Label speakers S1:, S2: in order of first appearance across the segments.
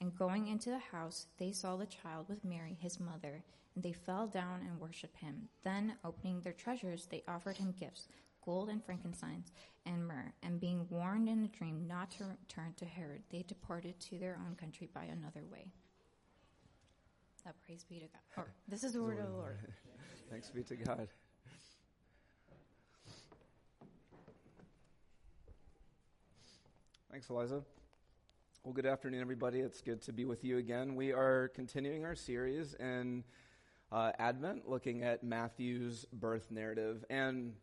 S1: And going into the house, they saw the child with Mary, his mother, and they fell down and worshipped him. Then, opening their treasures, they offered him gifts gold and frankincense and myrrh. And being warned in a dream not to return to Herod, they departed to their own country by another way. Oh, praise be to God. Oh, this is the word of the Lord.
S2: Thanks be to God. Thanks, Eliza. Well, good afternoon, everybody. It's good to be with you again. We are continuing our series in uh, Advent, looking at Matthew's birth narrative. And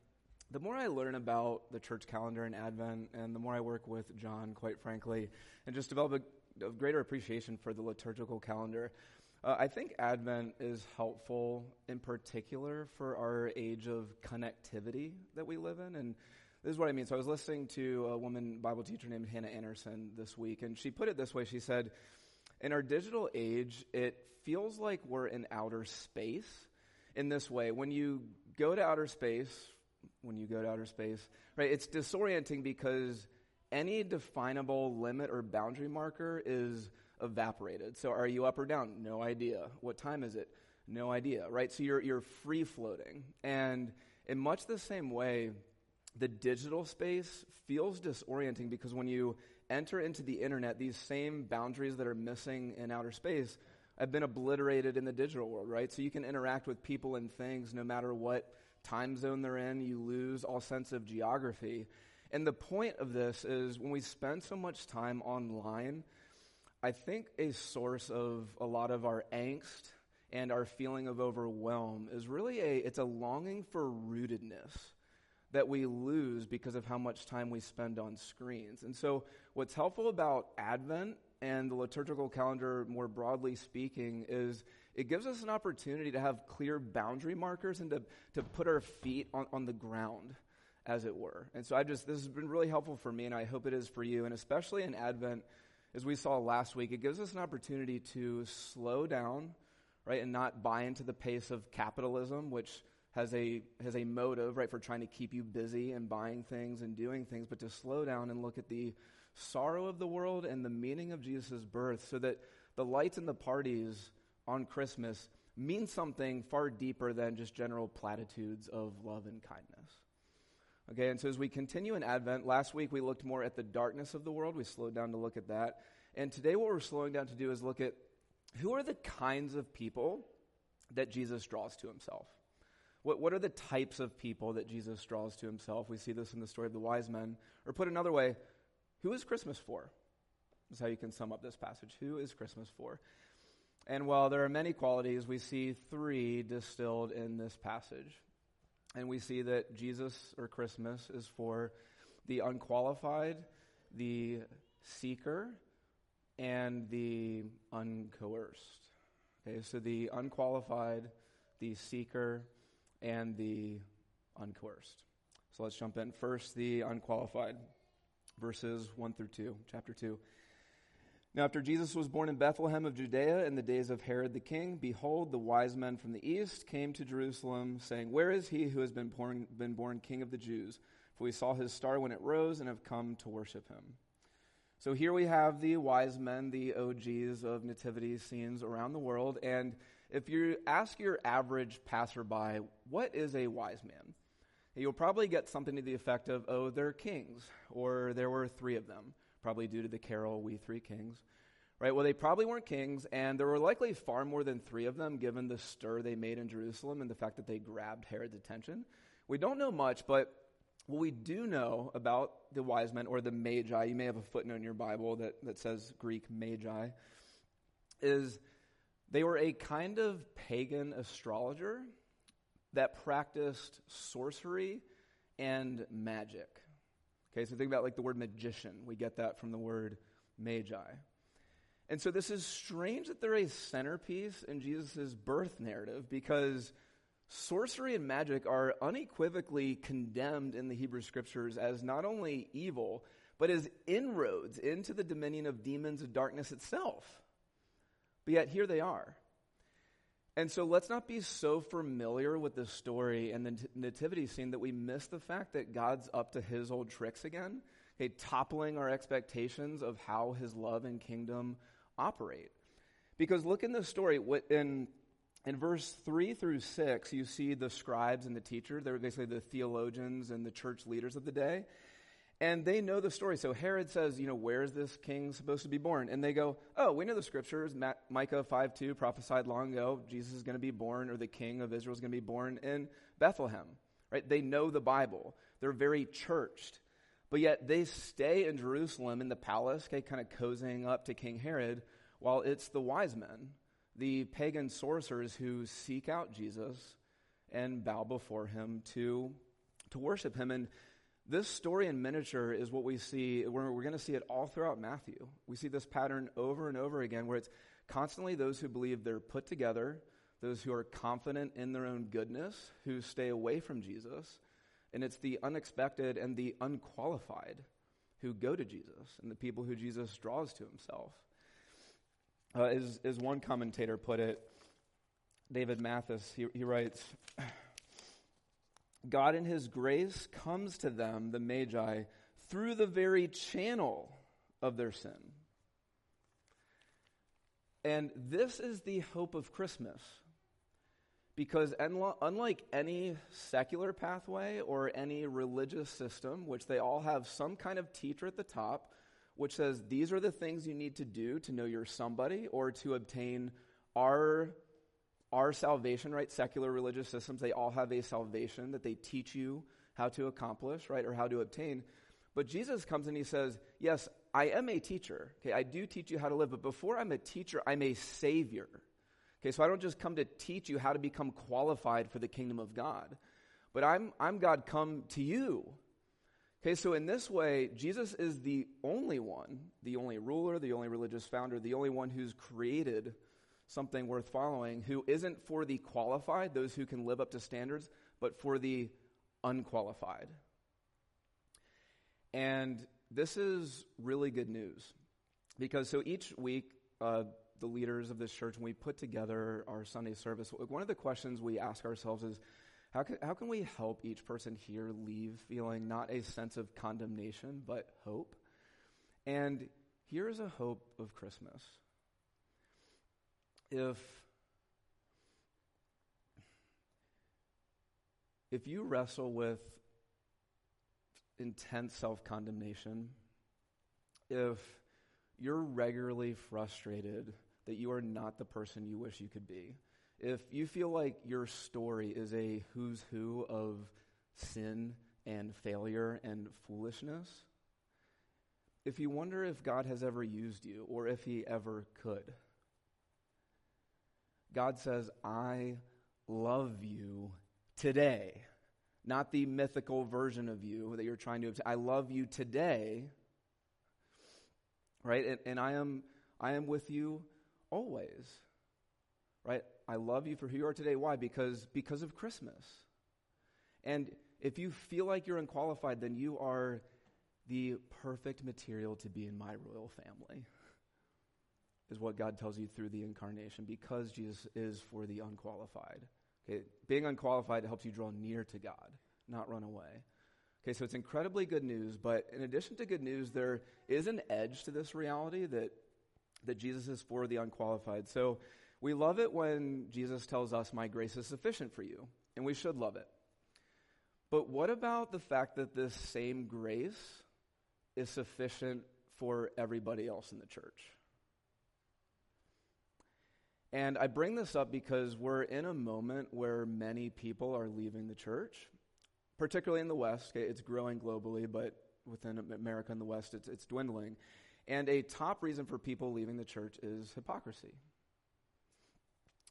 S2: the more I learn about the church calendar and Advent, and the more I work with John, quite frankly, and just develop a, a greater appreciation for the liturgical calendar, uh, I think Advent is helpful in particular for our age of connectivity that we live in. And this is what I mean. So I was listening to a woman Bible teacher named Hannah Anderson this week, and she put it this way. She said, in our digital age, it feels like we're in outer space in this way. When you go to outer space, when you go to outer space, right, it's disorienting because any definable limit or boundary marker is evaporated. So are you up or down? No idea. What time is it? No idea, right? So you're, you're free floating. And in much the same way, the digital space feels disorienting because when you enter into the internet, these same boundaries that are missing in outer space have been obliterated in the digital world, right? So you can interact with people and things no matter what time zone they're in. You lose all sense of geography. And the point of this is when we spend so much time online, I think a source of a lot of our angst and our feeling of overwhelm is really a, it's a longing for rootedness that we lose because of how much time we spend on screens. And so, what's helpful about Advent and the liturgical calendar, more broadly speaking, is it gives us an opportunity to have clear boundary markers and to, to put our feet on, on the ground, as it were. And so, I just, this has been really helpful for me, and I hope it is for you. And especially in Advent, as we saw last week, it gives us an opportunity to slow down, right, and not buy into the pace of capitalism, which has a, has a motive, right, for trying to keep you busy and buying things and doing things, but to slow down and look at the sorrow of the world and the meaning of Jesus' birth so that the lights and the parties on Christmas mean something far deeper than just general platitudes of love and kindness. Okay, and so as we continue in Advent, last week we looked more at the darkness of the world. We slowed down to look at that. And today what we're slowing down to do is look at who are the kinds of people that Jesus draws to himself. What, what are the types of people that Jesus draws to himself? We see this in the story of the wise men. Or put another way, who is Christmas for? Is how you can sum up this passage. Who is Christmas for? And while there are many qualities, we see three distilled in this passage. And we see that Jesus or Christmas is for the unqualified, the seeker, and the uncoerced. Okay, so the unqualified, the seeker, and the uncoerced. So let's jump in. First, the unqualified, verses 1 through 2, chapter 2. Now, after Jesus was born in Bethlehem of Judea in the days of Herod the king, behold, the wise men from the east came to Jerusalem, saying, Where is he who has been born, been born king of the Jews? for we saw his star when it rose and have come to worship him. So here we have the wise men, the OGs of nativity scenes around the world. And if you ask your average passerby, what is a wise man? You'll probably get something to the effect of, oh, they're kings, or there were three of them, probably due to the carol, We Three Kings. Right? Well, they probably weren't kings, and there were likely far more than three of them, given the stir they made in Jerusalem and the fact that they grabbed Herod's attention. We don't know much, but what we do know about the wise men or the magi, you may have a footnote in your Bible that, that says Greek magi, is they were a kind of pagan astrologer that practiced sorcery and magic. Okay, so think about like the word magician. We get that from the word magi. And so this is strange that they're a centerpiece in Jesus' birth narrative because sorcery and magic are unequivocally condemned in the Hebrew scriptures as not only evil, but as inroads into the dominion of demons and darkness itself. But yet here they are. And so let's not be so familiar with the story and the nativity scene that we miss the fact that God's up to his old tricks again, okay, toppling our expectations of how his love and kingdom operate. Because look in the story, in, in verse 3 through 6, you see the scribes and the teachers. They're basically the theologians and the church leaders of the day. And they know the story. So Herod says, you know, where is this king supposed to be born? And they go, oh, we know the scriptures. Micah 5 2 prophesied long ago Jesus is going to be born, or the king of Israel is going to be born in Bethlehem. Right? They know the Bible. They're very churched. But yet they stay in Jerusalem in the palace, okay, kind of cozying up to King Herod, while it's the wise men, the pagan sorcerers who seek out Jesus and bow before him to, to worship him. And this story in miniature is what we see, we're, we're going to see it all throughout Matthew. We see this pattern over and over again where it's constantly those who believe they're put together, those who are confident in their own goodness, who stay away from Jesus. And it's the unexpected and the unqualified who go to Jesus and the people who Jesus draws to himself. Uh, as, as one commentator put it, David Mathis, he, he writes, God in his grace comes to them, the Magi, through the very channel of their sin. And this is the hope of Christmas. Because unlike any secular pathway or any religious system, which they all have some kind of teacher at the top, which says these are the things you need to do to know you're somebody or to obtain our our salvation, right? Secular religious systems, they all have a salvation that they teach you how to accomplish, right? Or how to obtain. But Jesus comes and he says, Yes, I am a teacher. Okay, I do teach you how to live, but before I'm a teacher, I'm a savior. Okay, so I don't just come to teach you how to become qualified for the kingdom of God, but I'm, I'm God come to you. Okay, so in this way, Jesus is the only one, the only ruler, the only religious founder, the only one who's created something worth following who isn't for the qualified, those who can live up to standards, but for the unqualified. And this is really good news because so each week, uh, the leaders of this church, when we put together our Sunday service, one of the questions we ask ourselves is how can, how can we help each person here leave feeling not a sense of condemnation, but hope? And here's a hope of Christmas if if you wrestle with intense self-condemnation, if you're regularly frustrated that you are not the person you wish you could be, if you feel like your story is a who's who of sin and failure and foolishness, if you wonder if God has ever used you or if he ever could, God says, I love you today. Not the mythical version of you that you're trying to. I love you today. Right? And, and I am I am with you always. Right? I love you for who you are today. Why? Because because of Christmas. And if you feel like you're unqualified, then you are the perfect material to be in my royal family is what God tells you through the incarnation because Jesus is for the unqualified. Okay? Being unqualified helps you draw near to God, not run away. Okay, so it's incredibly good news, but in addition to good news, there is an edge to this reality that, that Jesus is for the unqualified. So we love it when Jesus tells us, My grace is sufficient for you, and we should love it. But what about the fact that this same grace is sufficient for everybody else in the church? And I bring this up because we're in a moment where many people are leaving the church, particularly in the West. It's growing globally, but within America and the West, it's, it's dwindling. And a top reason for people leaving the church is hypocrisy.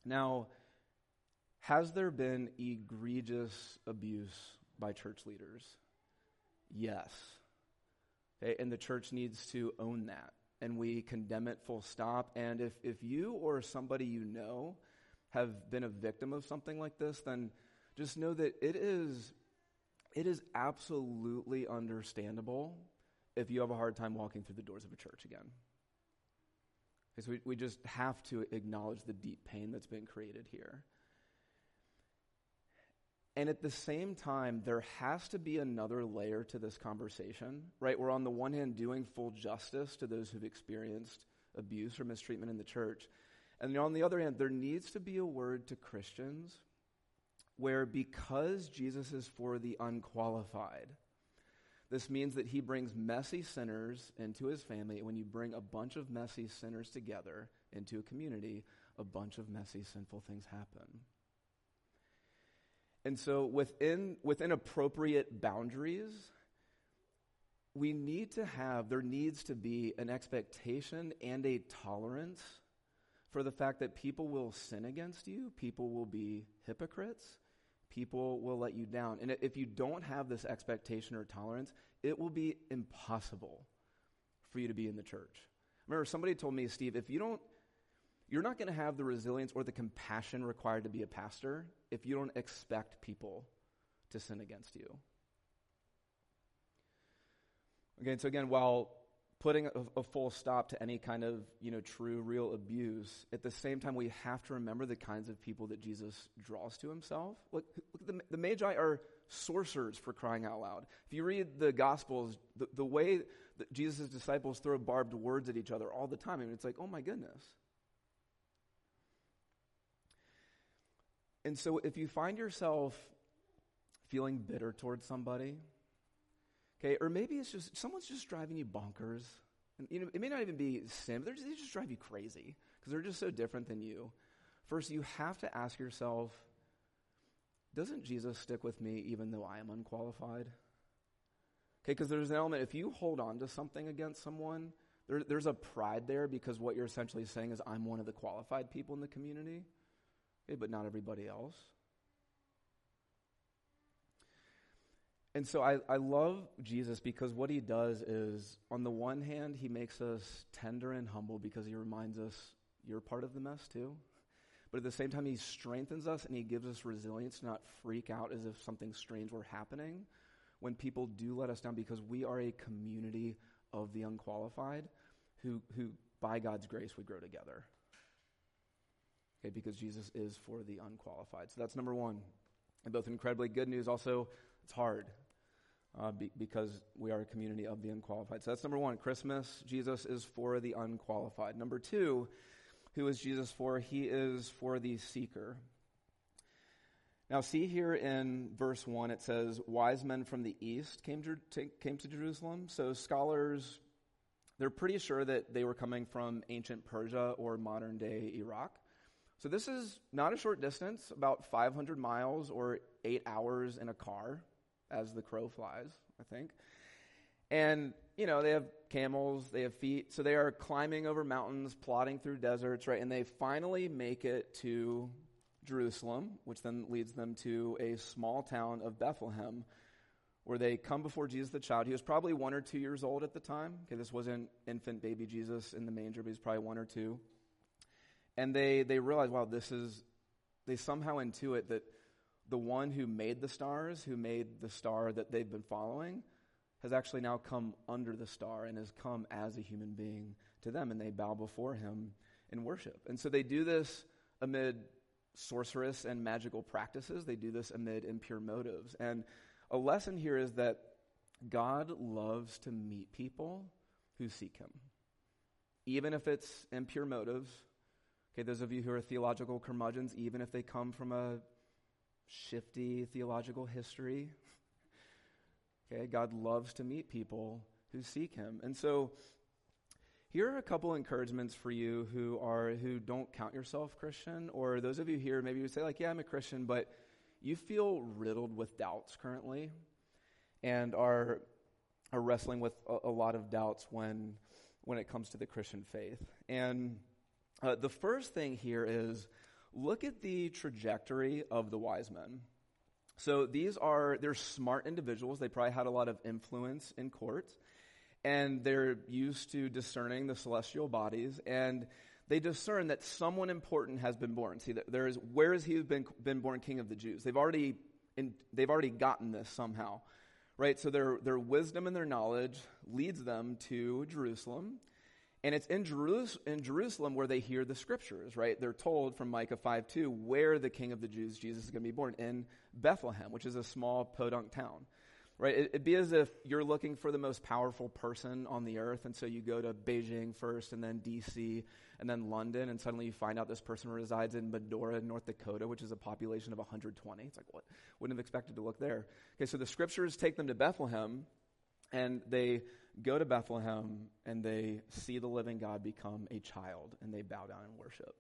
S2: Now, has there been egregious abuse by church leaders? Yes. Okay, and the church needs to own that. And we condemn it full stop. And if, if you or somebody you know have been a victim of something like this, then just know that it is, it is absolutely understandable if you have a hard time walking through the doors of a church again. Because we, we just have to acknowledge the deep pain that's been created here. And at the same time, there has to be another layer to this conversation, right? We're on the one hand doing full justice to those who've experienced abuse or mistreatment in the church. And on the other hand, there needs to be a word to Christians where because Jesus is for the unqualified, this means that he brings messy sinners into his family. When you bring a bunch of messy sinners together into a community, a bunch of messy, sinful things happen. And so within, within appropriate boundaries, we need to have, there needs to be an expectation and a tolerance for the fact that people will sin against you, people will be hypocrites, people will let you down. And if you don't have this expectation or tolerance, it will be impossible for you to be in the church. Remember, somebody told me, Steve, if you don't you're not going to have the resilience or the compassion required to be a pastor if you don't expect people to sin against you. Again, so again, while putting a, a, full stop to any kind of you know true, real abuse, at the same time, we have to remember the kinds of people that Jesus draws to himself. Look, look the, the Magi are sorcerers for crying out loud. If you read the Gospels, the, the way that Jesus' disciples throw barbed words at each other all the time, I mean, it's like, oh my goodness. And so if you find yourself feeling bitter towards somebody, okay, or maybe it's just someone's just driving you bonkers. And, you know, it may not even be sin, but just, they just drive you crazy because they're just so different than you. First, you have to ask yourself, doesn't Jesus stick with me even though I am unqualified? Okay, because there's an element, if you hold on to something against someone, there, there's a pride there because what you're essentially saying is, I'm one of the qualified people in the community but not everybody else. And so I, I love Jesus because what he does is, on the one hand, he makes us tender and humble because he reminds us you're part of the mess too. But at the same time, he strengthens us and he gives us resilience to not freak out as if something strange were happening when people do let us down because we are a community of the unqualified who, who by God's grace, we grow together okay, because Jesus is for the unqualified. So that's number one. And both incredibly good news, also, it's hard uh, be, because we are a community of the unqualified. So that's number one. Christmas, Jesus is for the unqualified. Number two, who is Jesus for? He is for the seeker. Now, see here in verse 1, it says, Wise men from the east came to, came to Jerusalem. So, scholars, they're pretty sure that they were coming from ancient Persia or modern day Iraq. So this is not a short distance, about 500 miles or eight hours in a car as the crow flies, I think. And, you know, they have camels, they have feet, so they are climbing over mountains, plodding through deserts, right? And they finally make it to Jerusalem, which then leads them to a small town of Bethlehem, where they come before Jesus the child. He was probably one or two years old at the time. Okay, this wasn't infant baby Jesus in the manger, but he's probably one or two. And they, they realize, wow, this is, they somehow intuit that the one who made the stars, who made the star that they've been following, has actually now come under the star and has come as a human being to them, and they bow before him in worship. And so they do this amid sorcerous and magical practices, they do this amid impure motives. And a lesson here is that God loves to meet people who seek him, even if it's impure motives. Okay, those of you who are theological curmudgeons, even if they come from a shifty theological history, okay, God loves to meet people who seek him. And so, here are a couple encouragements for you who are who don't count yourself Christian, or those of you here maybe you say like, "Yeah, I'm a Christian," but you feel riddled with doubts currently, and are are wrestling with a, a lot of doubts when when it comes to the Christian faith. And uh, the first thing here is look at the trajectory of the wise men. So these are they're smart individuals. They probably had a lot of influence in court and they're used to discerning the celestial bodies, and they discern that someone important has been born. See, there is where has he been been born King of the Jews? They've already in, they've already gotten this somehow, right? So their their wisdom and their knowledge leads them to Jerusalem. And it's in, Jerus- in Jerusalem where they hear the scriptures, right? They're told from Micah 5 2 where the king of the Jews, Jesus, is going to be born in Bethlehem, which is a small podunk town right? It, would be as if you're looking for the most powerful person on the earth, and so you go to Beijing first, and then D.C., and then London, and suddenly you find out this person resides in Medora, North Dakota, which is a population of 120. It's like, what? Wouldn't have expected to look there. Okay, so the scriptures take them to Bethlehem, and they go to Bethlehem, and they see the living God become a child, and they bow down and worship.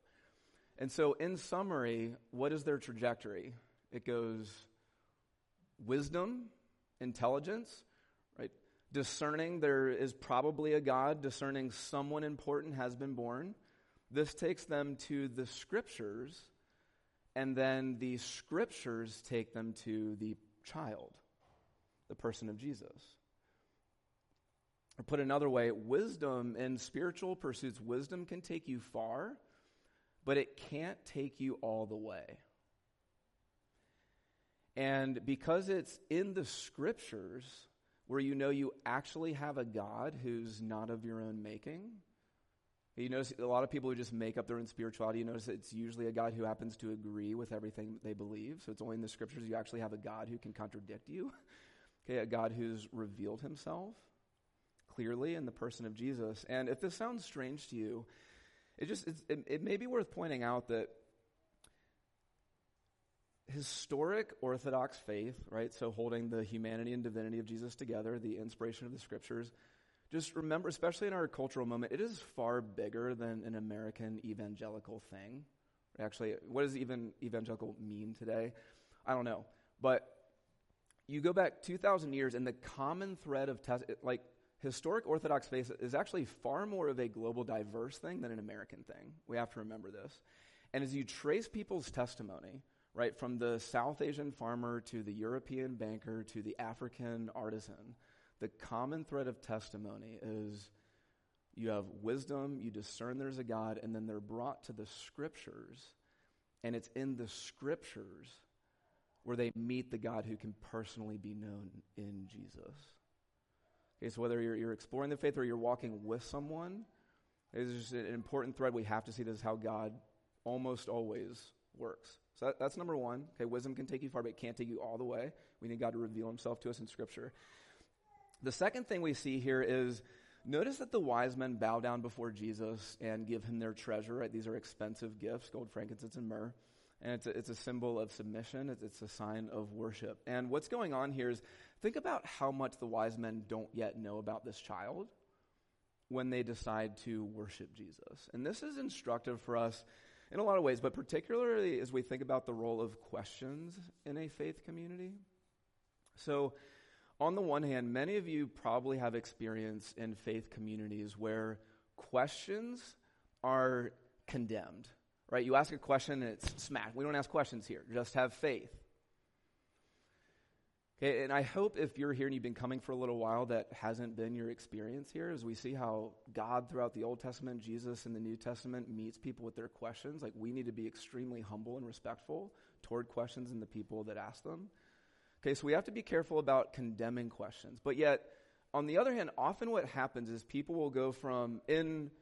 S2: And so, in summary, what is their trajectory? It goes wisdom intelligence, right? Discerning there is probably a God, discerning someone important has been born. This takes them to the scriptures, and then the scriptures take them to the child, the person of Jesus. Or put another way, wisdom in spiritual pursuits, wisdom can take you far, but it can't take you all the way. And because it's in the scriptures where you know you actually have a God who's not of your own making, you notice a lot of people who just make up their own spirituality, you notice it's usually a God who happens to agree with everything they believe. So it's only in the scriptures you actually have a God who can contradict you. okay, a God who's revealed himself clearly in the person of Jesus. And if this sounds strange to you, it just it, it may be worth pointing out that historic Orthodox faith, right? So holding the humanity and divinity of Jesus together, the inspiration of the scriptures. Just remember, especially in our cultural moment, it is far bigger than an American evangelical thing. Actually, what does even evangelical mean today? I don't know. But you go back 2,000 years, and the common thread of, tes- like, historic Orthodox faith is actually far more of a global diverse thing than an American thing. We have to remember this. And as you trace people's testimony, right? From the South Asian farmer to the European banker to the African artisan, the common thread of testimony is you have wisdom, you discern there's a God, and then they're brought to the scriptures, and it's in the scriptures where they meet the God who can personally be known in Jesus. So whether you're, you're exploring the faith or you're walking with someone, it's just an important thread we have to see this is how God almost always works. So that, that's number one. Okay, wisdom can take you far, but it can't take you all the way. We need God to reveal himself to us in Scripture. The second thing we see here is notice that the wise men bow down before Jesus and give him their treasure. Right? These are expensive gifts gold, frankincense, and myrrh. And it's a, it's a symbol of submission, it's, it's a sign of worship. And what's going on here is think about how much the wise men don't yet know about this child when they decide to worship Jesus. And this is instructive for us in a lot of ways, but particularly as we think about the role of questions in a faith community. So, on the one hand, many of you probably have experience in faith communities where questions are condemned, right? You ask a question and it's smack. We don't ask questions here, just have faith. Okay, and I hope if you're here and you've been coming for a little while, that hasn't been your experience here, as we see how God throughout the Old Testament, Jesus in the New Testament meets people with their questions. Like we need to be extremely humble and respectful toward questions and the people that ask them. Okay, so we have to be careful about condemning questions. But yet, on the other hand, often what happens is people will go from in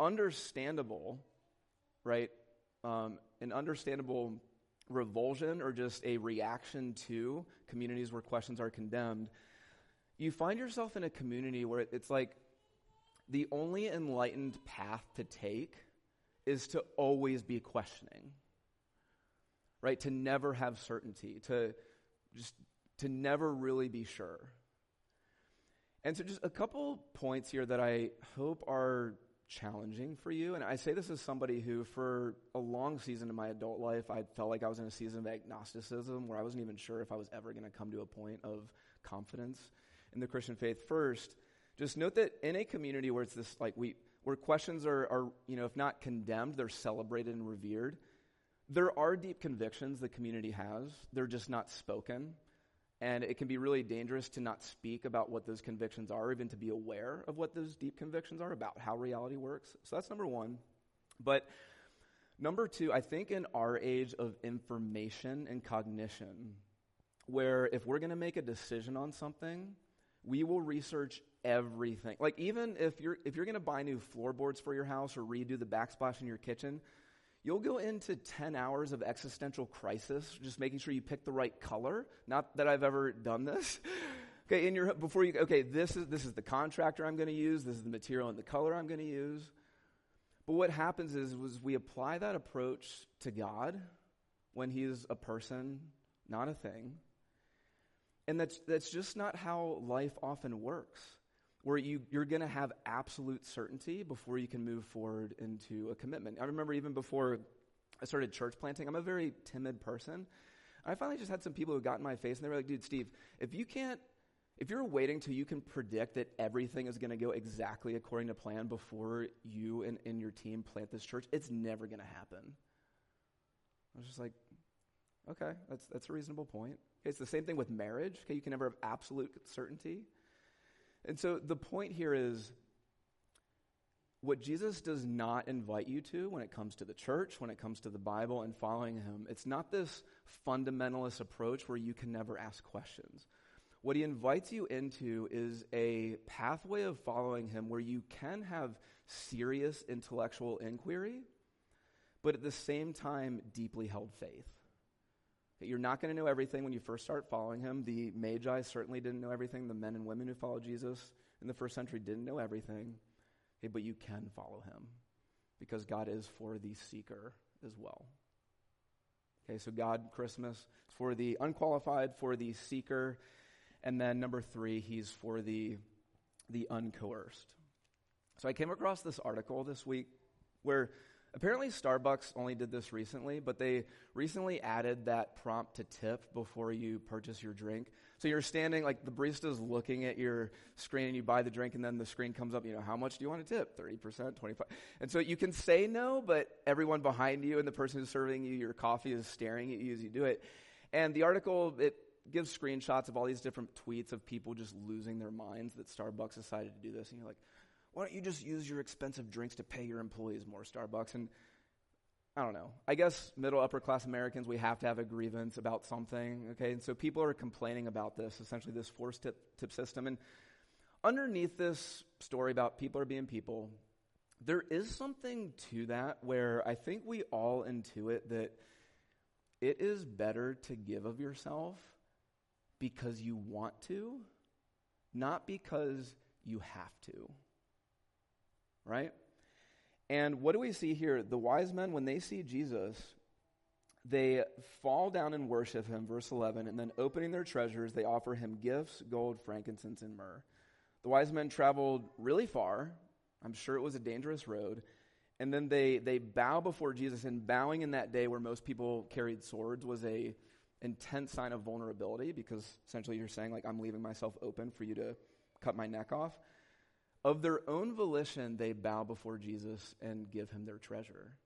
S2: understandable, right, um, an understandable revulsion or just a reaction to communities where questions are condemned you find yourself in a community where it's like the only enlightened path to take is to always be questioning, right? To never have certainty, to just to never really be sure. And so, just a couple points here that I hope are challenging for you. And I say this as somebody who, for a long season in my adult life, I felt like I was in a season of agnosticism where I wasn't even sure if I was ever going to come to a point of confidence in the Christian faith. First, just note that in a community where it's this, like, we, where questions are, are, you know, if not condemned, they're celebrated and revered. There are deep convictions the community has, they're just not spoken. And it can be really dangerous to not speak about what those convictions are, even to be aware of what those deep convictions are about how reality works. So that's number one. But number two, I think in our age of information and cognition, where if we're going to make a decision on something, we will research everything. Like even if you're if you're going to buy new floorboards for your house or redo the backsplash in your kitchen, You'll go into 10 hours of existential crisis, just making sure you pick the right color. Not that I've ever done this. okay, in your, before you, okay, this is, this is the contractor I'm going to use, this is the material and the color I'm going to use. But what happens is, was we apply that approach to God when He's a person, not a thing. And that's, that's just not how life often works where you, you're going to have absolute certainty before you can move forward into a commitment. I remember even before I started church planting, I'm a very timid person. I finally just had some people who got in my face and they were like, dude, Steve, if you can't, if you're waiting till you can predict that everything is going to go exactly according to plan before you and, and your team plant this church, it's never going to happen. I was just like, okay, that's, that's a reasonable point. Okay, it's the same thing with marriage. Okay, you can never have absolute certainty. And so the point here is what Jesus does not invite you to when it comes to the church, when it comes to the Bible and following him, it's not this fundamentalist approach where you can never ask questions. What he invites you into is a pathway of following him where you can have serious intellectual inquiry, but at the same time, deeply held faith. You're not going to know everything when you first start following him. The Magi certainly didn't know everything. The men and women who followed Jesus in the first century didn't know everything. Okay, but you can follow him because God is for the seeker as well. Okay, so God, Christmas, is for the unqualified, for the seeker. And then number three, he's for the, the uncoerced. So I came across this article this week where Apparently, Starbucks only did this recently, but they recently added that prompt to tip before you purchase your drink. So you're standing, like the barista's looking at your screen and you buy the drink, and then the screen comes up, you know, how much do you want to tip? 30%, 25 And so you can say no, but everyone behind you and the person who's serving you your coffee is staring at you as you do it. And the article, it gives screenshots of all these different tweets of people just losing their minds that Starbucks decided to do this. And you're like, why don't you just use your expensive drinks to pay your employees more, Starbucks? And I don't know. I guess middle upper class Americans, we have to have a grievance about something, okay? And so people are complaining about this, essentially this forced tip, tip system. And underneath this story about people are being people, there is something to that where I think we all intuit that it is better to give of yourself because you want to, not because you have to right? And what do we see here? The wise men, when they see Jesus, they fall down and worship him, verse 11, and then opening their treasures, they offer him gifts, gold, frankincense, and myrrh. The wise men traveled really far. I'm sure it was a dangerous road. And then they, they bow before Jesus, and bowing in that day where most people carried swords was a intense sign of vulnerability because essentially you're saying, like, I'm leaving myself open for you to cut my neck off. Of their own volition, they bow before Jesus and give him their treasure.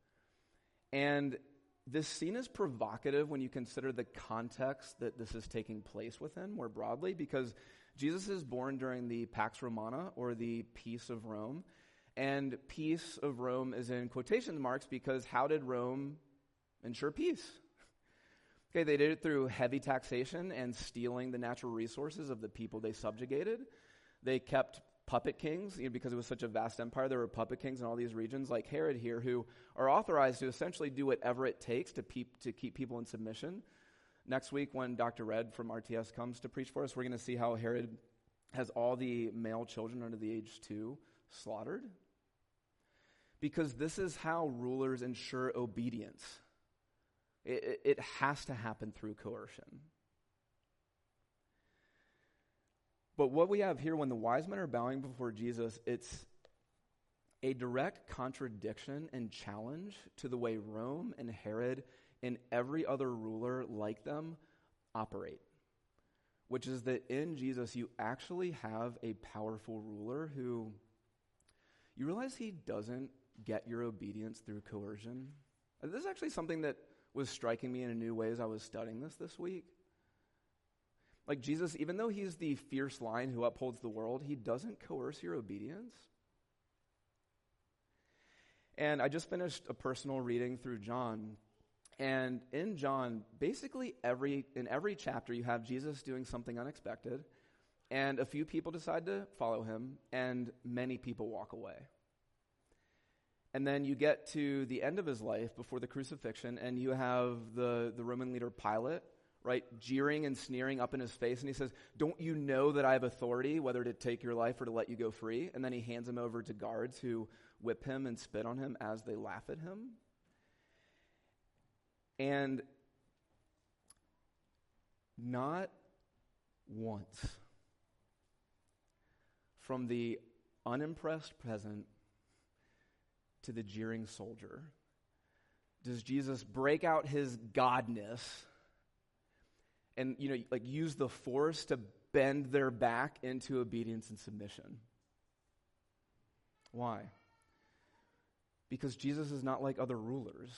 S2: And this scene is provocative when you consider the context that this is taking place within more broadly, because Jesus is born during the Pax Romana, or the Peace of Rome. And peace of Rome is in quotation marks because how did Rome ensure peace? Okay, they did it through heavy taxation and stealing the natural resources of the people they subjugated. They kept puppet kings, you know, because it was such a vast empire, there were puppet kings in all these regions, like Herod here, who are authorized to essentially do whatever it takes to, peep, to keep people in submission. Next week, when Dr. Red from RTS comes to preach for us, we're going to see how Herod has all the male children under the age two slaughtered? Because this is how rulers ensure obedience. It, it has to happen through coercion. But what we have here, when the wise men are bowing before Jesus, it's a direct contradiction and challenge to the way Rome and Herod and every other ruler like them operate. Which is that in Jesus, you actually have a powerful ruler who you realize he doesn't get your obedience through coercion. This is actually something that was striking me in a new way as I was studying this this week. Like Jesus, even though he's the fierce lion who upholds the world, he doesn't coerce your obedience. And I just finished a personal reading through John. And in John, basically every in every chapter you have Jesus doing something unexpected, and a few people decide to follow him, and many people walk away. And then you get to the end of his life before the crucifixion, and you have the, the Roman leader Pilate right, jeering and sneering up in his face. And he says, Don't you know that I have authority, whether to take your life or to let you go free? And then he hands him over to guards who whip him and spit on him as they laugh at him. And not once from the unimpressed peasant to the jeering soldier does Jesus break out his godness and you know like use the force to bend their back into obedience and submission. Why? Because Jesus is not like other rulers.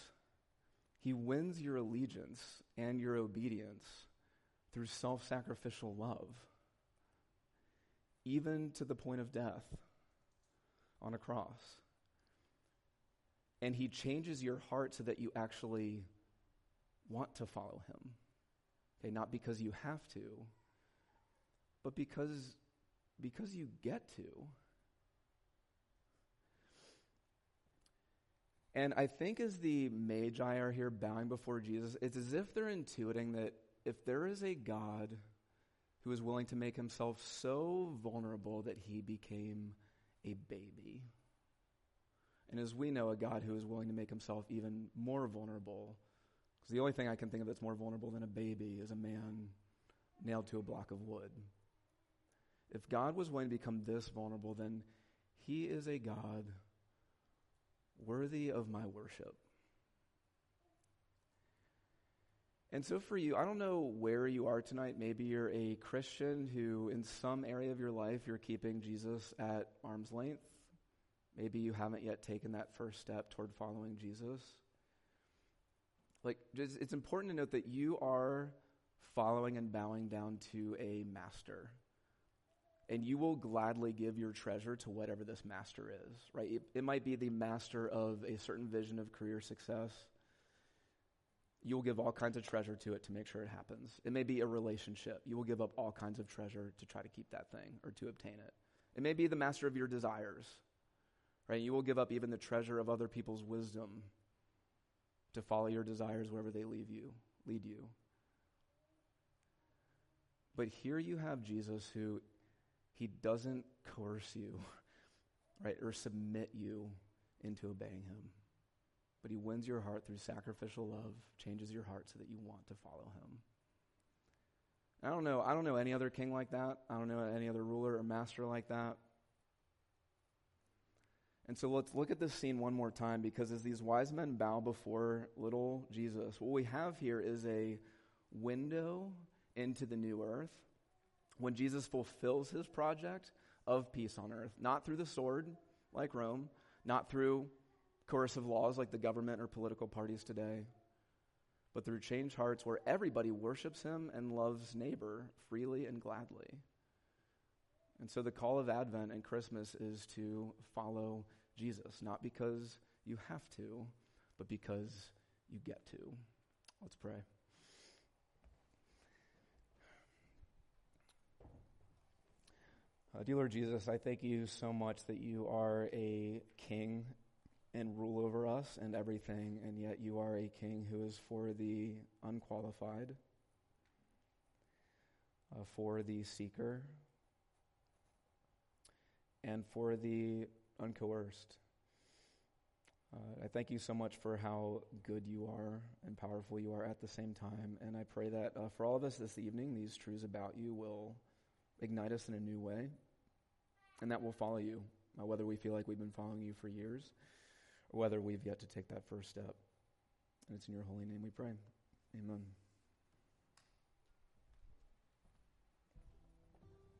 S2: He wins your allegiance and your obedience through self sacrificial love, even to the point of death on a cross. And he changes your heart so that you actually want to follow him. Okay, not because you have to, but because, because you get to. And I think as the Magi are here bowing before Jesus, it's as if they're intuiting that if there is a God who is willing to make himself so vulnerable that he became a baby, and as we know, a God who is willing to make himself even more vulnerable because the only thing I can think of that's more vulnerable than a baby is a man nailed to a block of wood. If God was willing to become this vulnerable, then he is a God worthy of my worship. And so, for you, I don't know where you are tonight. Maybe you're a Christian who, in some area of your life, you're keeping Jesus at arm's length. Maybe you haven't yet taken that first step toward following Jesus. Like, it's important to note that you are following and bowing down to a master. And you will gladly give your treasure to whatever this master is, right? It, it might be the master of a certain vision of career success. You will give all kinds of treasure to it to make sure it happens. It may be a relationship. You will give up all kinds of treasure to try to keep that thing or to obtain it. It may be the master of your desires, right? You will give up even the treasure of other people's wisdom to follow your desires wherever they leave you, lead you. But here you have Jesus who he doesn't coerce you, right, or submit you into obeying him. But he wins your heart through sacrificial love, changes your heart so that you want to follow him. I don't know, I don't know any other king like that. I don't know any other ruler or master like that. And so let's look at this scene one more time because as these wise men bow before little Jesus, what we have here is a window into the new earth when Jesus fulfills his project of peace on earth, not through the sword like Rome, not through coercive laws like the government or political parties today, but through changed hearts where everybody worships him and loves neighbor freely and gladly. And so the call of Advent and Christmas is to follow Jesus, not because you have to, but because you get to. Let's pray. Uh, dear Lord Jesus, I thank you so much that you are a king and rule over us and everything, and yet you are a king who is for the unqualified, uh, for the seeker, and for the uncoerced. Uh, I thank you so much for how good you are and powerful you are at the same time. And I pray that uh, for all of us this evening, these truths about you will ignite us in a new way and that will follow you, uh, whether we feel like we've been following you for years or whether we've yet to take that first step. And it's in your holy name we pray. Amen.